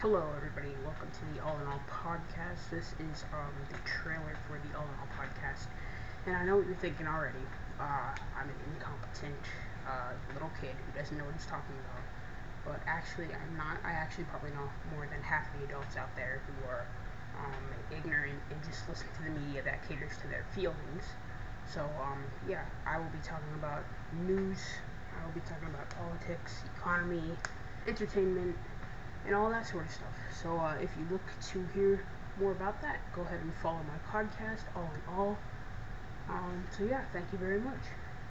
Hello, everybody, and welcome to the All in All podcast. This is um, the trailer for the All in All podcast. And I know what you're thinking already. Uh, I'm an incompetent uh, little kid who doesn't know what he's talking about. But actually, I'm not. I actually probably know more than half the adults out there who are um, ignorant and just listen to the media that caters to their feelings. So, um, yeah, I will be talking about news. I will be talking about politics, economy, entertainment, and all that sort of stuff. So uh, if you look to hear more about that, go ahead and follow my podcast, All in All. Um, so yeah, thank you very much.